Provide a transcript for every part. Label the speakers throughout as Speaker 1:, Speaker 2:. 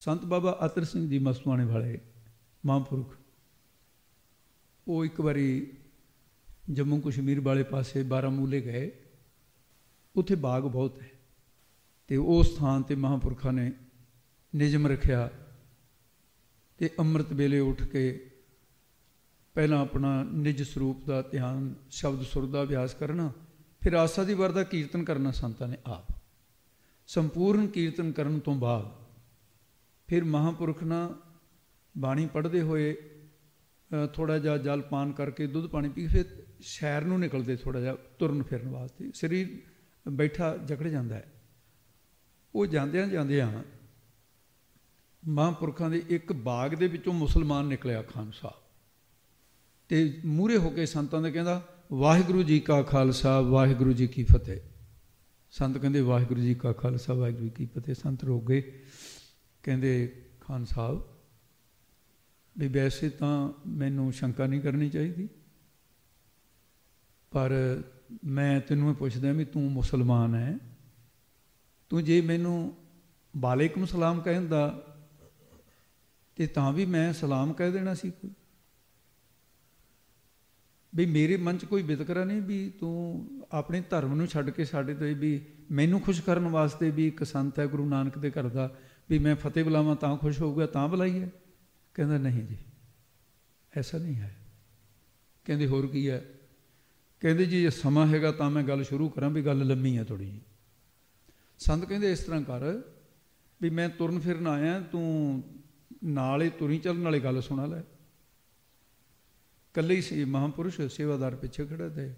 Speaker 1: ਸੰਤ ਬਾਬਾ ਅਤਰ ਸਿੰਘ ਜੀ ਮਸਤਵਾਣੇ ਵਾਲੇ ਮਹਾਂਪੁਰਖ, ਉਹ ਇੱਕ ਵਾਰੀ ਜੰਮੂ ਕਸ਼ਮੀਰ ਵਾਲੇ ਪਾਸੇ ਬਾਰਾਮੂਲੇ ਗਏ। ਉੱਥੇ ਬਾਗ ਬਹੁਤ ਹੈ ਤੇ ਉਸ ਥਾਂ ਤੇ ਮਹਾਂਪੁਰਖਾਂ ਨੇ ਨਿਯਮ ਰੱਖਿਆ ਤੇ ਅੰਮ੍ਰਿਤ ਵੇਲੇ ਉੱਠ ਕੇ ਪਹਿਲਾਂ ਆਪਣਾ ਨਿਜ ਸਰੂਪ ਦਾ ਧਿਆਨ, ਸ਼ਬਦ ਸੁਰ ਦਾ ਅਭਿਆਸ ਕਰਨਾ, ਫਿਰ ਆਸਾ ਦੀ ਵਰ ਦਾ ਕੀਰਤਨ ਕਰਨਾ ਸੰਤਾਂ ਨੇ ਆਪ। ਸੰਪੂਰਨ ਕੀਰਤਨ ਕਰਨ ਤੋਂ ਬਾਅਦ ਫਿਰ ਮਹਾਪੁਰਖ ਨਾ ਬਾਣੀ ਪੜ੍ਹਦੇ ਹੋਏ ਥੋੜਾ ਜਿਹਾ ਜਲ ਪਾਨ ਕਰਕੇ ਦੁੱਧ ਪਾਣੀ ਪੀ ਫਿਰ ਸ਼ਹਿਰ ਨੂੰ ਨਿਕਲਦੇ ਥੋੜਾ ਜਿਹਾ ਤੁਰਨ ਫਿਰਨ ਵਾਸਤੇ। ਸਰੀਰ ਬੈਠਾ ਜਕੜ ਜਾਂਦਾ ਹੈ। ਉਹ ਜਾਂਦਿਆਂ ਜਾਂਦਿਆਂ ਮਹਾਂਪੁਰਖਾਂ ਦੇ ਇੱਕ ਬਾਗ ਦੇ ਵਿੱਚੋਂ ਮੁਸਲਮਾਨ ਨਿਕਲਿਆ ਖਾਨ ਸਾਹਿਬ। ਤੇ ਮੂਰੇ ਹੋ ਕੇ ਸੰਤਾਂ ਦੇ ਕਹਿੰਦਾ, ਵਾਹਿਗੁਰੂ ਜੀ ਕਾ ਖਾਲਸਾ, ਵਾਹਿਗੁਰੂ ਜੀ ਕੀ ਫਤਿਹ। ਸੰਤ ਕਹਿੰਦੇ, ਵਾਹਿਗੁਰੂ ਜੀ ਕਾ ਖਾਲਸਾ, ਵਾਹਿਗੁਰੂ ਜੀ ਕੀ ਫਤਿਹ। ਸੰਤ ਰੋਕ ਗਏ। ਕਹਿੰਦੇ ਖਾਨ ਸਾਹਿਬ, ਵੀ ਵੈਸੇ ਤਾਂ ਮੈਨੂੰ ਸ਼ੰਕਾ ਨਹੀਂ ਕਰਨੀ ਚਾਹੀਦੀ, ਪਰ ਮੈਂ ਤੈਨੂੰ ਪੁੱਛਦਾ ਵੀ ਤੂੰ ਮੁਸਲਮਾਨ ਹੈ, ਤੂੰ ਜੇ ਮੈਨੂੰ ਵਾਲੇਕਮ ਸਲਾਮ ਕਹਿੰਦਾ ਤੇ ਤਾਂ ਵੀ ਮੈਂ ਸਲਾਮ ਕਹਿ ਦੇਣਾ ਸੀ ਕੋਈ? ਵੀ ਮੇਰੇ ਮਨ 'ਚ ਕੋਈ ਵਿਤਕਰਾ ਨਹੀਂ ਵੀ ਤੂੰ ਆਪਣੇ ਧਰਮ ਨੂੰ ਛੱਡ ਕੇ ਸਾਡੇ ਤੇ ਵੀ ਮੈਨੂੰ ਖੁਸ਼ ਕਰਨ ਵਾਸਤੇ ਵੀ ਇੱਕ ਸੰਤ ਹੈ ਗੁਰੂ ਨਾਨਕ ਦੇ ਘਰ ਦਾ ਵੀ ਮੈਂ ਫਤਿਹ ਬੁਲਾਵਾਂ ਤਾਂ ਖੁਸ਼ ਹੋਊਗਾ, ਤਾਂ ਬੁਲਾਈਏ ਕਹਿੰਦਾ, ਨਹੀਂ ਜੀ, ਐਸਾ ਨਹੀਂ ਹੈ। ਕਹਿੰਦੇ, ਹੋਰ ਕੀ ਹੈ? ਕਹਿੰਦੇ, ਜੀ ਜੇ ਸਮਾਂ ਹੈਗਾ ਤਾਂ ਮੈਂ ਗੱਲ ਸ਼ੁਰੂ ਕਰਾਂ ਵੀ ਗੱਲ ਲੰਮੀ ਹੈ ਥੋੜੀ ਜੀ ਸੰਤ ਕਹਿੰਦੇ, ਇਸ ਤਰ੍ਹਾਂ ਕਰ ਵੀ ਮੈਂ ਤੁਰਨ ਫਿਰਨ ਆਇਆ, ਤੂੰ ਨਾਲੇ ਤੁਰੀ ਚੱਲਣ ਵਾਲੀ ਗੱਲ ਸੁਣਾ ਲੈ। ਕੱਲੇ ਹੀ ਸੀ ਮਹਾਪੁਰਸ਼, ਸੇਵਾਦਾਰ ਪਿੱਛੇ ਖੜਾ ਤੇ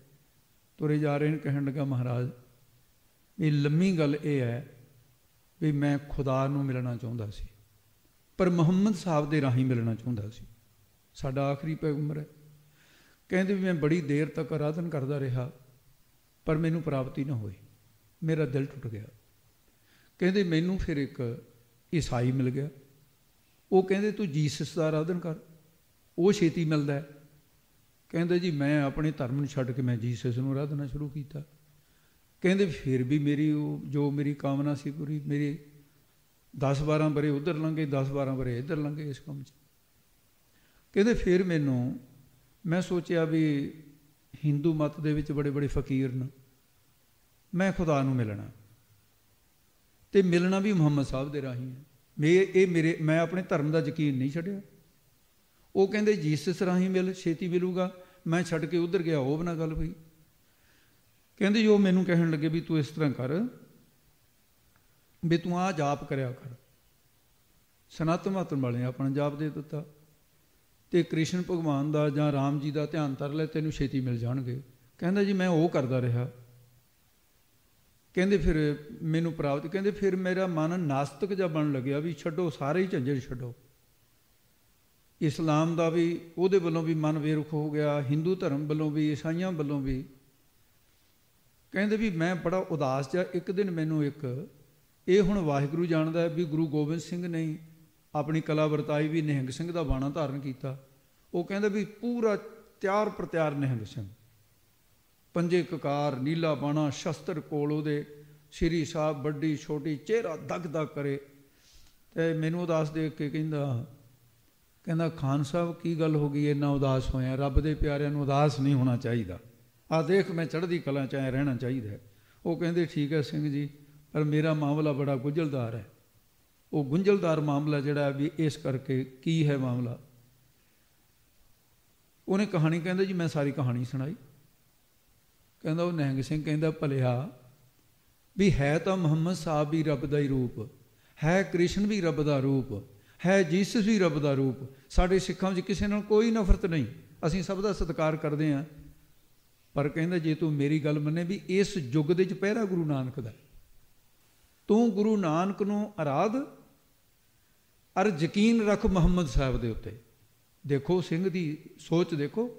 Speaker 1: ਤੁਰੇ ਜਾ ਰਹੇ ਨੇ, ਕਹਿਣ ਲੱਗਾ, ਮਹਾਰਾਜ, ਇਹ ਲੰਮੀ ਗੱਲ ਇਹ ਹੈ ਵੀ ਮੈਂ ਖੁਦਾ ਨੂੰ ਮਿਲਣਾ ਚਾਹੁੰਦਾ ਸੀ। ਪਰ ਮੁਹੰਮਦ ਸਾਹਿਬ ਦੇ ਰਾਹੀਂ ਮਿਲਣਾ ਚਾਹੁੰਦਾ ਸੀ। ਸਾਡਾ ਆਖਰੀ ਪੈਗੰਬਰ ਹੈ। ਕਹਿੰਦੇ ਵੀ ਮੈਂ ਬੜੀ ਦੇਰ ਤੱਕ ਆਰਾਧਨ ਕਰਦਾ ਰਿਹਾ, ਪਰ ਮੈਨੂੰ ਪ੍ਰਾਪਤੀ ਨਾ ਹੋਈ। ਮੇਰਾ ਦਿਲ ਟੁੱਟ ਗਿਆ। ਕਹਿੰਦੇ ਮੈਨੂੰ ਫਿਰ ਇੱਕ ਈਸਾਈ ਮਿਲ ਗਿਆ। ਉਹ ਕਹਿੰਦੇ, ਤੂੰ ਜੀਸਸ ਦਾ ਆਰਾਧਨ ਕਰ। ਉਹ ਛੇਤੀ ਮਿਲਦਾ ਹੈ। ਕਹਿੰਦੇ, ਜੀ, ਮੈਂ ਆਪਣੇ ਧਰਮ ਨੂੰ ਛੱਡ ਕੇ ਮੈਂ ਜੀਸਸ ਨੂੰ ਆਰਾਧਨਾ ਸ਼ੁਰੂ ਕੀਤਾ। ਕਹਿੰਦੇ ਫਿਰ ਵੀ ਮੇਰੀ ਉਹ ਜੋ ਮੇਰੀ ਕਾਮਨਾ ਸੀ ਪੂਰੀ, ਮੇਰੀ 10 12 ਬਰੇ ਉਧਰ ਲੰਗੇ 10 12 ਬਰੇ ਇੱਧਰ ਲੰਗੇ ਇਸ ਕੰਮ 'ਚ। ਕਹਿੰਦੇ ਫਿਰ ਮੈਨੂੰ, ਮੈਂ ਸੋਚਿਆ ਵੀ ਹਿੰਦੂ ਮਤ ਦੇ ਵਿੱਚ ਬੜੇ ਬੜੇ ਫਕੀਰ ਨੇ, ਮੈਂ ਖੁਦਾ ਨੂੰ ਮਿਲਣਾ। ਤੇ ਮਿਲਣਾ ਵੀ ਮੁਹੰਮਦ ਸਾਹਿਬ ਦੇ ਰਾਹੀਂ ਹੈ। ਮੈਂ ਇਹ ਮੇਰੇ, ਮੈਂ ਆਪਣੇ ਧਰਮ ਦਾ ਯਕੀਨ ਨਹੀਂ ਛੱਡਿਆ। ਉਹ ਕਹਿੰਦੇ ਜੀਸਸ ਰਾਹੀਂ ਮਿਲ, ਛੇਤੀ ਮਿਲੂਗਾ, ਮੈਂ ਛੱਡ ਕੇ ਉਧਰ ਗਿਆ, ਉਹ ਬਣਾ ਗੱਲ ਪਈ ਕਹਿੰਦੇ ਜੋ ਮੈਨੂੰ ਕਹਿਣ ਲੱਗੇ ਵੀ ਤੂੰ ਇਸ ਤਰ੍ਹਾਂ ਕਰ, ਵੀ ਤੂੰ ਆ ਜਾਪ ਕਰਿਆ ਕਰ। ਸਨਾਤਨ ਮਾਤਨ ਵਾਲੇ ਆਪਣਾ ਜਾਪ ਦੇ ਦਿੱਤਾ। ਤੇ ਕ੍ਰਿਸ਼ਨ ਭਗਵਾਨ ਦਾ ਜਾਂ ਰਾਮ ਜੀ ਦਾ ਧਿਆਨ ਤਰ ਲੈ, ਤੈਨੂੰ ਛੇਤੀ ਮਿਲ ਜਾਣਗੇ। ਕਹਿੰਦਾ ਜੀ, ਮੈਂ ਉਹ ਕਰਦਾ ਰਿਹਾ। ਕਹਿੰਦੇ ਫਿਰ ਮੈਨੂੰ ਪ੍ਰਾਪਤ, ਕਹਿੰਦੇ ਫਿਰ ਮੇਰਾ ਮਨ ਨਾਸਤਿਕ ਜਿਹਾ ਬਣ ਲੱਗਿਆ ਵੀ ਛੱਡੋ, ਸਾਰੇ ਹੀ ਝੰਜਟ ਛੱਡੋ। ਇਸਲਾਮ ਦਾ ਵੀ ਉਹਦੇ ਵੱਲੋਂ ਵੀ ਮਨ ਵੇਰੁਖ ਹੋ ਗਿਆ, ਹਿੰਦੂ ਧਰਮ ਵੱਲੋਂ ਵੀ, ਈਸਾਈਆਂ ਵੱਲੋਂ ਵੀ। ਕਹਿੰਦੇ ਵੀ ਮੈਂ ਬੜਾ ਉਦਾਸ ਜਿਹਾ, ਇੱਕ ਦਿਨ ਮੈਨੂੰ ਇੱਕ, ਇਹ ਹੁਣ ਵਾਹਿਗੁਰੂ ਜਾਣਦਾ ਵੀ ਗੁਰੂ ਗੋਬਿੰਦ ਸਿੰਘ ਨੇ ਆਪਣੀ ਕਲਾ ਵਰਤਾਈ ਵੀ ਨਿਹੰਗ ਸਿੰਘ ਦਾ ਬਾਣਾ ਧਾਰਨ ਕੀਤਾ। ਉਹ ਕਹਿੰਦਾ ਵੀ ਪੂਰਾ ਤਿਆਰ ਪ੍ਰਤਿਆਰ ਨਿਹੰਗ ਸਿੰਘ। ਪੰਜੇ ਕਕਾਰ, ਨੀਲਾ ਬਾਣਾ, ਸ਼ਸਤਰ ਕੋਲ ਉਹਦੇ, ਸ਼੍ਰੀ ਸਾਹਿਬ ਵੱਡੀ ਛੋਟੀ, ਚਿਹਰਾ ਦਗ ਦਗ ਕਰੇ। ਤੇ ਮੈਨੂੰ ਉਦਾਸ ਦੇਖ ਕੇ ਕਹਿੰਦਾ ਕਹਿੰਦਾ, ਖਾਨ ਸਾਹਿਬ, ਕੀ ਗੱਲ ਹੋ ਗਈ? ਇੰਨਾ ਉਦਾਸ ਹੋਇਆ, ਰੱਬ ਦੇ ਪਿਆਰਿਆਂ ਨੂੰ ਉਦਾਸ ਨਹੀਂ ਹੋਣਾ ਚਾਹੀਦਾ। ਆ ਦੇਖ ਮੈਂ ਚੜ੍ਹਦੀ ਕਲਾ ਚ ਰਹਿਣਾ ਚਾਹੀਦਾ ਉਹ ਕਹਿੰਦੇ, ਠੀਕ ਹੈ ਸਿੰਘ ਜੀ, ਪਰ ਮੇਰਾ ਮਾਮਲਾ ਬੜਾ ਗੁੰਝਲਦਾਰ ਹੈ। ਉਹ ਗੁੰਝਲਦਾਰ ਮਾਮਲਾ ਜਿਹੜਾ ਵੀ ਇਸ ਕਰਕੇ ਕੀ ਹੈ ਮਾਮਲਾ? ਉਹਨੇ ਕਹਾਣੀ ਕਹਿੰਦਾ, ਜੀ, ਮੈਂ ਸਾਰੀ ਕਹਾਣੀ ਸੁਣਾਈ। ਕਹਿੰਦਾ, ਉਹ ਨਹਿੰਗ ਸਿੰਘ ਕਹਿੰਦਾ, ਭਲਿਆ, ਵੀ ਹੈ ਤਾਂ ਮੁਹੰਮਦ ਸਾਹਿਬ ਵੀ ਰੱਬ ਦਾ ਹੀ ਰੂਪ, ਹੈ ਕ੍ਰਿਸ਼ਨ ਵੀ ਰੱਬ ਦਾ ਰੂਪ, ਹੈ ਜੀਸਸ ਵੀ ਰੱਬ ਦਾ ਰੂਪ। ਸਾਡੇ ਸਿੱਖਾਂ ਵਿੱਚ ਕਿਸੇ ਨਾਲ ਕੋਈ ਨਫ਼ਰਤ ਨਹੀਂ। ਅਸੀਂ ਸਭ ਦਾ ਸਤਿਕਾਰ ਕਰਦੇ ਹਾਂ। ਪਰ ਕਹਿੰਦਾ ਜੇ ਤੂੰ ਮੇਰੀ ਗੱਲ ਮੰਨੇ ਵੀ ਇਸ ਯੁੱਗ ਦੇ ਵਿੱਚ ਪਹਿਰਾ ਗੁਰੂ ਨਾਨਕ ਦਾ ਤੂੰ ਗੁਰੂ ਨਾਨਕ ਨੂੰ ਅਰਾਧ ਅਰ ਯਕੀਨ ਰੱਖ ਮੁਹੰਮਦ ਸਾਹਿਬ ਦੇ ਉੱਤੇ। ਦੇਖੋ ਸਿੰਘ ਦੀ ਸੋਚ ਦੇਖੋ।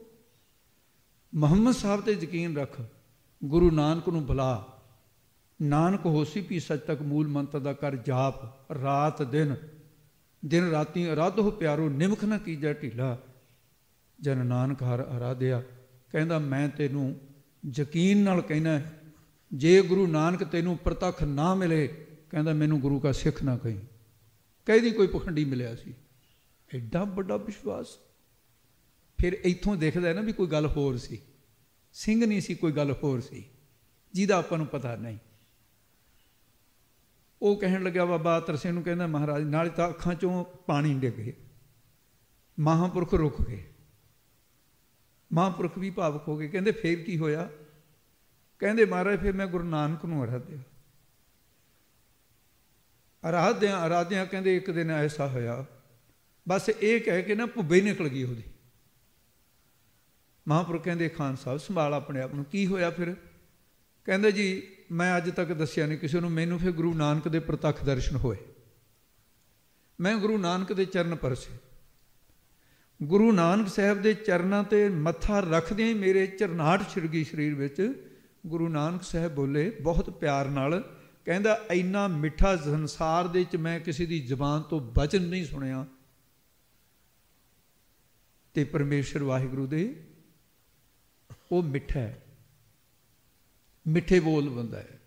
Speaker 1: ਮੁਹੰਮਦ ਸਾਹਿਬ ਤੇ ਯਕੀਨ ਰੱਖ, ਗੁਰੂ ਨਾਨਕ ਨੂੰ ਬੁਲਾ। ਨਾਨਕ ਹੋਸੀ ਪੀ ਸੱਚ ਤੱਕ ਮੂਲ ਮੰਤਰ ਦਾ ਕਰ ਜਾਪ, ਰਾਤ ਦਿਨ ਦਿਨ ਰਾਤੀ ਅਰਾਧ ਹੋ ਪਿਆਰੋ ਨਿਮਖ ਨਾ ਕੀਜੈ ਢੀਲਾ। ਜਨ ਨਾਨਕ ਹਰ ਅਰਾਧਿਆ ਕਹਿੰਦਾ, ਮੈਂ ਤੈਨੂੰ ਯਕੀਨ ਨਾਲ ਕਹਿਣਾ ਜੇ ਗੁਰੂ ਨਾਨਕ ਤੈਨੂੰ ਪ੍ਰਤੱਖ ਨਾ ਮਿਲੇ, ਕਹਿੰਦਾ, ਮੈਨੂੰ ਗੁਰੂ ਦਾ ਸਿੱਖ ਨਾ ਕਹੀਂ। ਕਹਿੰਦੀ ਕੋਈ ਪਖੰਡੀ ਮਿਲਿਆ ਸੀ। ਐਡਾ ਵੱਡਾ ਵਿਸ਼ਵਾਸ। ਫਿਰ ਇੱਥੋਂ ਦਿਖਦਾ ਨਾ ਵੀ ਕੋਈ ਗੱਲ ਹੋਰ ਸੀ। ਸਿੰਘ ਨਹੀਂ ਸੀ, ਕੋਈ ਗੱਲ ਹੋਰ ਸੀ। ਜਿਹਦਾ ਆਪਾਂ ਨੂੰ ਪਤਾ ਨਹੀਂ। ਉਹ ਕਹਿਣ ਲੱਗਾ ਬਾਬਾ ਤਰਸੇ ਨੂੰ ਕਹਿੰਦਾ, ਮਹਾਰਾਜ, ਨਾਲ ਤਾਂ ਅੱਖਾਂ ਚੋਂ ਪਾਣੀ ਡਿੱਗ ਗਿਆ। ਮਹਾਪੁਰਖ ਰੁਕ ਗਏ। ਮਹਾਪੁਰਖ ਵੀ ਭਾਵਕ ਹੋ ਗਏ। ਕਹਿੰਦੇ, ਫੇਰ ਕੀ ਹੋਇਆ? ਕਹਿੰਦੇ, ਮਹਾਰਾਜ, ਫਿਰ ਮੈਂ ਗੁਰੂ ਨਾਨਕ ਨੂੰ ਅਰਾਧਿਆ। ਅਰਾਧਿਆ ਅਰਾਧਿਆ ਕਹਿੰਦੇ, ਇੱਕ ਦਿਨ ਐਸਾ ਹੋਇਆ। ਬਸ ਇਹ ਕਹਿ ਕੇ ਨਾ ਭੁੱਬੇ ਨਿਕਲ ਗਈ ਉਹਦੀ। ਮਹਾਪੁਰਖ ਕਹਿੰਦੇ, ਖਾਨ ਸਾਹਿਬ, ਸੰਭਾਲ ਆਪਣੇ ਆਪ ਨੂੰ। ਕੀ ਹੋਇਆ ਫਿਰ? ਕਹਿੰਦੇ, ਜੀ, ਮੈਂ ਅੱਜ ਤੱਕ ਦੱਸਿਆ ਨਹੀਂ ਕਿਸੇ ਨੂੰ। ਮੈਨੂੰ ਫਿਰ ਗੁਰੂ ਨਾਨਕ ਦੇ ਪ੍ਰਤੱਖ ਦਰਸ਼ਨ ਹੋਏ। ਮੈਂ ਗੁਰੂ ਨਾਨਕ ਦੇ ਚਰਨ ਪਰਸੇ। ਗੁਰੂ ਨਾਨਕ ਸਾਹਿਬ ਦੇ ਚਰਨਾਂ ਤੇ ਮੱਥਾ ਰੱਖਦਿਆਂ ਹੀ ਮੇਰੇ ਚਰਨਾਟ ਛਿੜਗੀ ਸਰੀਰ ਵਿੱਚ ਗੁਰੂ ਨਾਨਕ ਸਾਹਿਬ ਬੋਲੇ, ਬਹੁਤ ਪਿਆਰ ਨਾਲ, ਕਹਿੰਦਾ, ਇੰਨਾ ਮਿੱਠਾ ਸੰਸਾਰ ਦੇ ਵਿੱਚ ਮੈਂ ਕਿਸੇ ਦੀ ਜ਼ੁਬਾਨ ਤੋਂ ਬਚਨ ਨਹੀਂ ਸੁਣਿਆ। ਤੇ ਪਰਮੇਸ਼ਰ ਵਾਹਿਗੁਰੂ ਦੇ, ਉਹ ਮਿੱਠਾ ਹੈ। ਮਿੱਠੇ ਬੋਲ ਬੰਦਾ ਹੈ।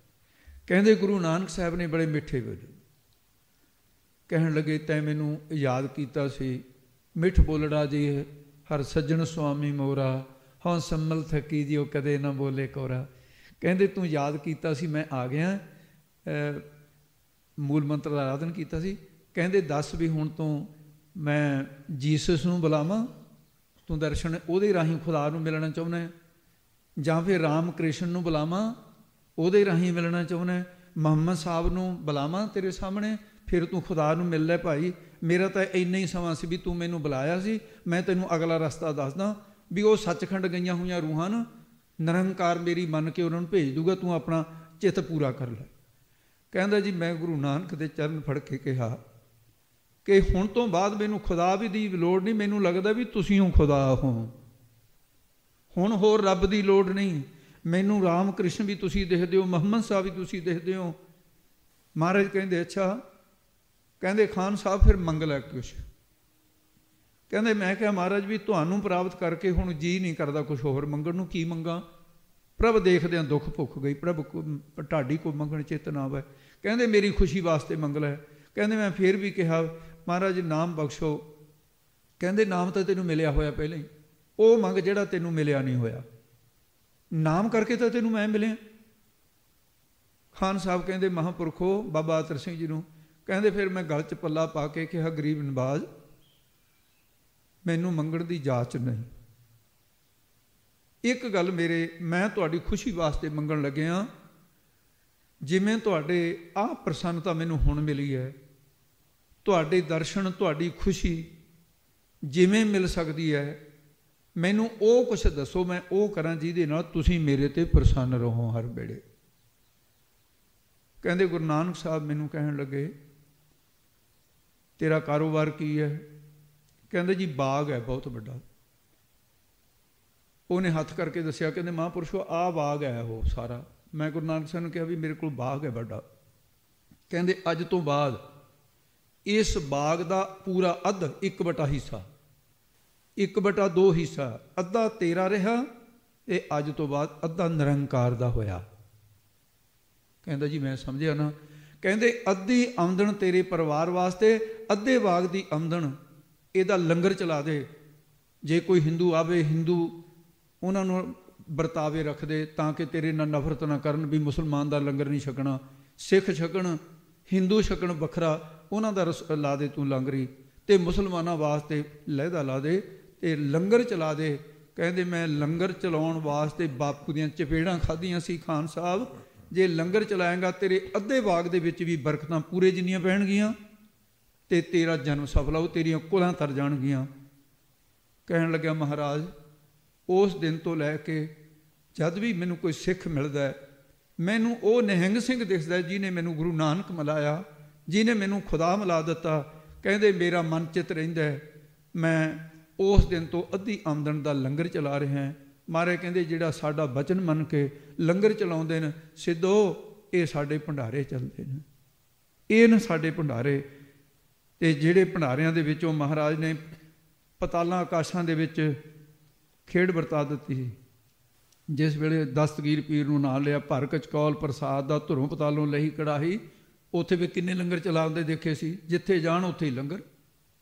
Speaker 1: ਕਹਿੰਦੇ, ਗੁਰੂ ਨਾਨਕ ਸਾਹਿਬ ਨੇ ਬੜੇ ਮਿੱਠੇ ਬੋਲੇ। ਕਹਿਣ ਲੱਗੇ, ਤੈ ਮੈਨੂੰ ਯਾਦ ਕੀਤਾ ਸੀ ਮਿੱਠ ਬੋਲੜਾ ਜੀ, ਹਰ ਸੱਜਣ ਸੁਆਮੀ ਮੋਰਾ ਹਾਂ ਸੰਮਲ ਥਕੀ ਜੀ ਉਹ ਕਦੇ ਨਾ ਬੋਲੇ ਕੋਰਾ। ਕਹਿੰਦੇ ਤੂੰ ਯਾਦ ਕੀਤਾ ਸੀ, ਮੈਂ ਆ ਗਿਆ। ਮੂਲ ਮੰਤਰ ਦਾ ਆਰਾਧਨ ਕੀਤਾ ਸੀ। ਕਹਿੰਦੇ ਦੱਸ ਵੀ ਹੁਣ ਤੋਂ, ਮੈਂ ਜੀਸਸ ਨੂੰ ਬੁਲਾਵਾਂ। ਤੂੰ ਦਰਸ਼ਨ ਉਹਦੇ ਰਾਹੀਂ ਖੁਦਾ ਨੂੰ ਮਿਲਣਾ ਚਾਹੁੰਦਾ ਹੈ। ਜਾਂ ਫਿਰ ਰਾਮ ਕ੍ਰਿਸ਼ਨ ਨੂੰ ਬੁਲਾਵਾਂ, ਉਹਦੇ ਰਾਹੀਂ ਮਿਲਣਾ ਚਾਹੁੰਦਾ ਮੁਹੰਮਦ ਸਾਹਿਬ ਨੂੰ ਬੁਲਾਵਾਂ ਤੇਰੇ ਸਾਹਮਣੇ, ਫਿਰ ਤੂੰ ਖੁਦਾ ਨੂੰ ਮਿਲ ਲੈ ਭਾਈ। ਮੇਰਾ ਤਾਂ ਇੰਨਾ ਹੀ ਸਮਾਂ ਸੀ ਵੀ ਤੂੰ ਮੈਨੂੰ ਬੁਲਾਇਆ ਸੀ, ਮੈਂ ਤੈਨੂੰ ਅਗਲਾ ਰਸਤਾ ਦੱਸਦਾ ਵੀ ਉਹ ਸੱਚਖੰਡ ਗਈਆਂ ਹੋਈਆਂ ਰੂਹਾਂ ਨੂੰ, ਨਿਰੰਕਾਰ ਮੇਰੀ ਮੰਨ ਕੇ ਉਹਨਾਂ ਨੂੰ ਭੇਜ ਦੂਗਾ, ਤੂੰ ਆਪਣਾ ਚਿੱਤ ਪੂਰਾ ਕਰ ਲੈ। ਕਹਿੰਦਾ ਜੀ, ਮੈਂ ਗੁਰੂ ਨਾਨਕ ਦੇ ਚਰਨ ਫੜ ਕੇ ਕਿਹਾ ਕਿ ਹੁਣ ਤੋਂ ਬਾਅਦ ਮੈਨੂੰ ਖੁਦਾ ਵੀ ਦੀ ਲੋੜ ਨਹੀਂ, ਮੈਨੂੰ ਲੱਗਦਾ ਵੀ ਤੁਸੀਂ ਹੋ ਖੁਦਾ ਹੋ। ਹੁਣ ਹੋਰ ਰੱਬ ਦੀ ਲੋੜ ਨਹੀਂ, ਮੈਨੂੰ ਰਾਮ ਕ੍ਰਿਸ਼ਨ ਵੀ ਤੁਸੀਂ ਦੇਖਦੇ ਹੋ, ਮੁਹੰਮਦ ਸਾਹਿਬ ਵੀ ਤੁਸੀਂ ਦੇਖਦੇ ਹੋ। ਮਹਾਰਾਜ ਕਹਿੰਦੇ, ਅੱਛਾ ਕਹਿੰਦੇ, ਖਾਨ ਸਾਹਿਬ ਫਿਰ ਮੰਗ ਲੈ ਕੁਛ। ਕਹਿੰਦੇ, ਮੈਂ ਕਿਹਾ, ਮਹਾਰਾਜ ਵੀ ਤੁਹਾਨੂੰ ਪ੍ਰਾਪਤ ਕਰਕੇ ਹੁਣ ਜੀ ਨਹੀਂ ਕਰਦਾ ਕੁਝ ਹੋਰ ਮੰਗਣ ਨੂੰ, ਕੀ ਮੰਗਾ? ਪ੍ਰਭ ਦੇਖਦਿਆਂ ਦੁੱਖ ਭੁੱਖ ਗਈ, ਪ੍ਰਭ ਢਾਡੀ ਕੋ ਮੰਗਣ ਚਿਤ ਨਾ ਆਵੇ। ਕਹਿੰਦੇ, ਮੇਰੀ ਖੁਸ਼ੀ ਵਾਸਤੇ ਮੰਗ ਲੈ। ਕਹਿੰਦੇ, ਮੈਂ ਫੇਰ ਵੀ ਕਿਹਾ, ਮਹਾਰਾਜ, ਨਾਮ ਬਖਸ਼ੋ। ਕਹਿੰਦੇ, ਨਾਮ ਤਾਂ ਤੈਨੂੰ ਮਿਲਿਆ ਹੋਇਆ ਪਹਿਲਾਂ ਹੀ। ਉਹ ਮੰਗ ਜਿਹੜਾ ਤੈਨੂੰ ਮਿਲਿਆ ਨਹੀਂ ਹੋਇਆ। ਨਾਮ ਕਰਕੇ ਤਾਂ ਤੈਨੂੰ ਮੈਂ ਮਿਲਿਆ। ਖਾਨ ਸਾਹਿਬ ਕਹਿੰਦੇ, ਮਹਾਪੁਰਖੋ, ਬਾਬਾ ਅਤਰ ਸਿੰਘ ਜੀ ਨੂੰ ਕਹਿੰਦੇ ਫਿਰ ਮੈਂ ਗਲ 'ਚ ਪੱਲਾ ਪਾ ਕੇ ਕਿਹਾ, ਗਰੀਬ ਨਵਾਜ਼, ਮੈਨੂੰ ਮੰਗਣ ਦੀ ਜਾਚ ਨਹੀਂ। ਇੱਕ ਗੱਲ ਮੇਰੇ, ਮੈਂ ਤੁਹਾਡੀ ਖੁਸ਼ੀ ਵਾਸਤੇ ਮੰਗਣ ਲੱਗਿਆ ਜਿਵੇਂ ਤੁਹਾਡੇ ਆਹ ਪ੍ਰਸੰਨਤਾ ਮੈਨੂੰ ਹੁਣ ਮਿਲੀ ਹੈ, ਤੁਹਾਡੇ ਦਰਸ਼ਨ, ਤੁਹਾਡੀ ਖੁਸ਼ੀ ਜਿਵੇਂ ਮਿਲ ਸਕਦੀ ਹੈ, ਮੈਨੂੰ ਉਹ ਕੁਝ ਦੱਸੋ, ਮੈਂ ਉਹ ਕਰਾਂ ਜਿਹਦੇ ਨਾਲ ਤੁਸੀਂ ਮੇਰੇ ਤੇ ਪ੍ਰਸੰਨ ਰਹੋ ਹਰ ਵੇਲੇ। ਕਹਿੰਦੇ ਗੁਰੂ ਨਾਨਕ ਸਾਹਿਬ ਮੈਨੂੰ ਕਹਿਣ ਲੱਗੇ ਤੇਰਾ ਕਾਰੋਬਾਰ ਕੀ ਹੈ? ਕਹਿੰਦੇ ਜੀ, ਬਾਗ ਹੈ, ਬਹੁਤ ਵੱਡਾ। ਉਹਨੇ ਹੱਥ ਕਰਕੇ ਦੱਸਿਆ, ਕਹਿੰਦੇ ਮਹਾਂਪੁਰਸ਼ੋ, ਆ ਬਾਗ ਹੈ ਉਹ ਸਾਰਾ। ਮੈਂ ਗੁਰੂ ਨਾਨਕ ਸਾਹਿਬ ਨੂੰ ਕਿਹਾ ਵੀ ਮੇਰੇ ਕੋਲ ਬਾਗ ਹੈ ਵੱਡਾ। ਕਹਿੰਦੇ, ਅੱਜ ਤੋਂ ਬਾਅਦ ਇਸ ਬਾਗ ਦਾ ਪੂਰਾ ਅੱਧ ਇੱਕ ਬਟਾ ਹਿੱਸਾ, ਇੱਕ ਬਟਾ ਦੋ ਹਿੱਸਾ, ਅੱਧਾ ਤੇਰਾ ਰਿਹਾ ਇਹ ਅੱਜ ਤੋਂ ਬਾਅਦ ਅੱਧਾ ਨਿਰੰਕਾਰ ਦਾ ਹੋਇਆ। ਕਹਿੰਦਾ ਜੀ, ਮੈਂ ਸਮਝਿਆ ਨਾ ਕਹਿੰਦੇ, ਅੱਧੀ ਆਮਦਨ ਤੇਰੇ ਪਰਿਵਾਰ ਵਾਸਤੇ, ਅੱਧੇ ਬਾਗ ਦੀ ਆਮਦਨ ਇਹਦਾ ਲੰਗਰ ਚਲਾ ਦੇ। ਜੇ ਕੋਈ ਹਿੰਦੂ ਆਵੇ, ਹਿੰਦੂ ਉਹਨਾਂ ਨੂੰ ਵਰਤਾਵੇ ਰੱਖਦੇ ਤਾਂ ਕਿ ਤੇਰੇ ਨਾਲ ਨਫ਼ਰਤ ਨਾ ਕਰਨ ਵੀ ਮੁਸਲਮਾਨ ਦਾ ਲੰਗਰ ਨਹੀਂ ਛਕਣਾ। ਸਿੱਖ ਛਕਣ, ਹਿੰਦੂ ਛਕਣ ਵੱਖਰਾ, ਉਹਨਾਂ ਦਾ ਲਾ ਦੇ ਤੂੰ ਲੰਗਰੀ ਤੇ ਮੁਸਲਮਾਨਾਂ ਵਾਸਤੇ ਲਹਿਦਾ ਲਾ ਦੇ ਤੇ ਲੰਗਰ ਚਲਾ ਦੇ। ਕਹਿੰਦੇ, ਮੈਂ ਲੰਗਰ ਚਲਾਉਣ ਵਾਸਤੇ ਬਾਪੂ ਦੀਆਂ ਚਪੇੜਾਂ ਖਾਧੀਆਂ ਸੀ, ਖਾਨ ਸਾਹਿਬ। ਜੇ ਲੰਗਰ ਚਲਾਏਗਾ, ਤੇਰੇ ਅੱਧੇ ਬਾਗ ਦੇ ਵਿੱਚ ਵੀ ਬਰਕਤਾਂ ਪੂਰੇ ਜਿੰਨੀਆਂ ਪੈਣਗੀਆਂ ਤੇ ਤੇਰਾ ਜਨਮ ਸਫਲ ਹੋ ਤੇਰੀਆਂ ਕੁਲਾਂ ਤਰ ਜਾਣਗੀਆਂ। ਕਹਿਣ ਲੱਗਿਆ, ਮਹਾਰਾਜ, ਉਸ ਦਿਨ ਤੋਂ ਲੈ ਕੇ ਜਦ ਵੀ ਮੈਨੂੰ ਕੋਈ ਸਿੱਖ ਮਿਲਦਾ ਮੈਨੂੰ ਉਹ ਨਿਹੰਗ ਸਿੰਘ ਦਿਖਦਾ ਜਿਹਨੇ ਮੈਨੂੰ ਗੁਰੂ ਨਾਨਕ ਮਿਲਾਇਆ, ਜਿਹਨੇ ਮੈਨੂੰ ਖੁਦਾ ਮਿਲਾ ਦਿੱਤਾ। ਕਹਿੰਦੇ, ਮੇਰਾ ਮਨ ਚਿਤ ਰਹਿੰਦਾ ਮੈਂ ਉਸ ਦਿਨ ਤੋਂ ਅੱਧੀ ਆਮਦਨ ਦਾ ਲੰਗਰ ਚਲਾ ਰਿਹਾ ਹਾਂ। ਮਾਰੇ ਕਹਿੰਦੇ, ਜਿਹੜਾ ਸਾਡਾ ਬਚਨ ਮੰਨ ਕੇ ਲੰਗਰ ਚਲਾਉਂਦੇ ਨੇ, ਸਿੱਧੋ ਇਹ ਸਾਡੇ ਭੰਡਾਰੇ ਚੱਲਦੇ ਨੇ। ਇਹ ਨੇ ਸਾਡੇ ਭੰਡਾਰੇ। ਤੇ ਜਿਹੜੇ ਭੰਡਾਰਿਆਂ ਦੇ ਵਿੱਚੋਂ ਮਹਾਰਾਜ ਨੇ ਪਤਾਲਾਂ ਆਕਾਸ਼ਾਂ ਦੇ ਵਿੱਚ ਖੇਡ ਵਰਤਾ ਦਿੱਤੀ। ਜਿਸ ਵੇਲੇ ਦਸਤਗੀਰ ਪੀਰ ਨੂੰ ਨਾਲ ਲਿਆ ਭਰ ਕਚਕੌਲ ਪ੍ਰਸਾਦ ਦਾ ਧਰੋਂ ਪਤਾਲੋਂ ਲਈ ਕੜਾਹੀ, ਉੱਥੇ ਵੀ ਕਿੰਨੇ ਲੰਗਰ ਚਲਾਉਂਦੇ ਦੇਖੇ ਸੀ। ਜਿੱਥੇ ਜਾਣ, ਉੱਥੇ ਹੀ ਲੰਗਰ,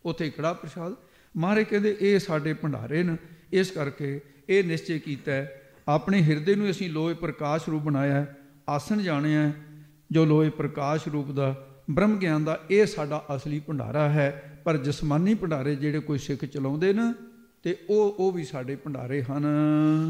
Speaker 1: ਉੱਥੇ ਹੀ ਕੜਾ ਪ੍ਰਸ਼ਾਦ। ਮਹਾਰਾਜ ਕਹਿੰਦੇ, ਇਹ ਸਾਡੇ ਭੰਡਾਰੇ ਨੇ। ਇਸ ਕਰਕੇ ਇਹ ਨਿਸ਼ਚੈ ਕੀਤਾ ਹੈ, ਆਪਣੇ ਹਿਰਦੇ ਨੂੰ ਅਸੀਂ ਲੋਏ ਪ੍ਰਕਾਸ਼ ਰੂਪ ਬਣਾਇਆ ਹੈ, ਆਸਣ ਜਾਣਿਆ ਜੋ ਲੋਏ ਪ੍ਰਕਾਸ਼ ਰੂਪ ਦਾ ਬ੍ਰਹਮ ਗਿਆਨ ਦਾ ਇਹ ਸਾਡਾ ਅਸਲੀ ਭੰਡਾਰਾ ਹੈ, ਪਰ ਜਸਮਾਨੀ ਭੰਡਾਰੇ ਜਿਹੜੇ ਕੋਈ ਸਿੱਖ ਚਲਾਉਂਦੇ ਨੇ, ਤੇ ਉਹ ਉਹ ਵੀ ਸਾਡੇ ਭੰਡਾਰੇ ਹਨ।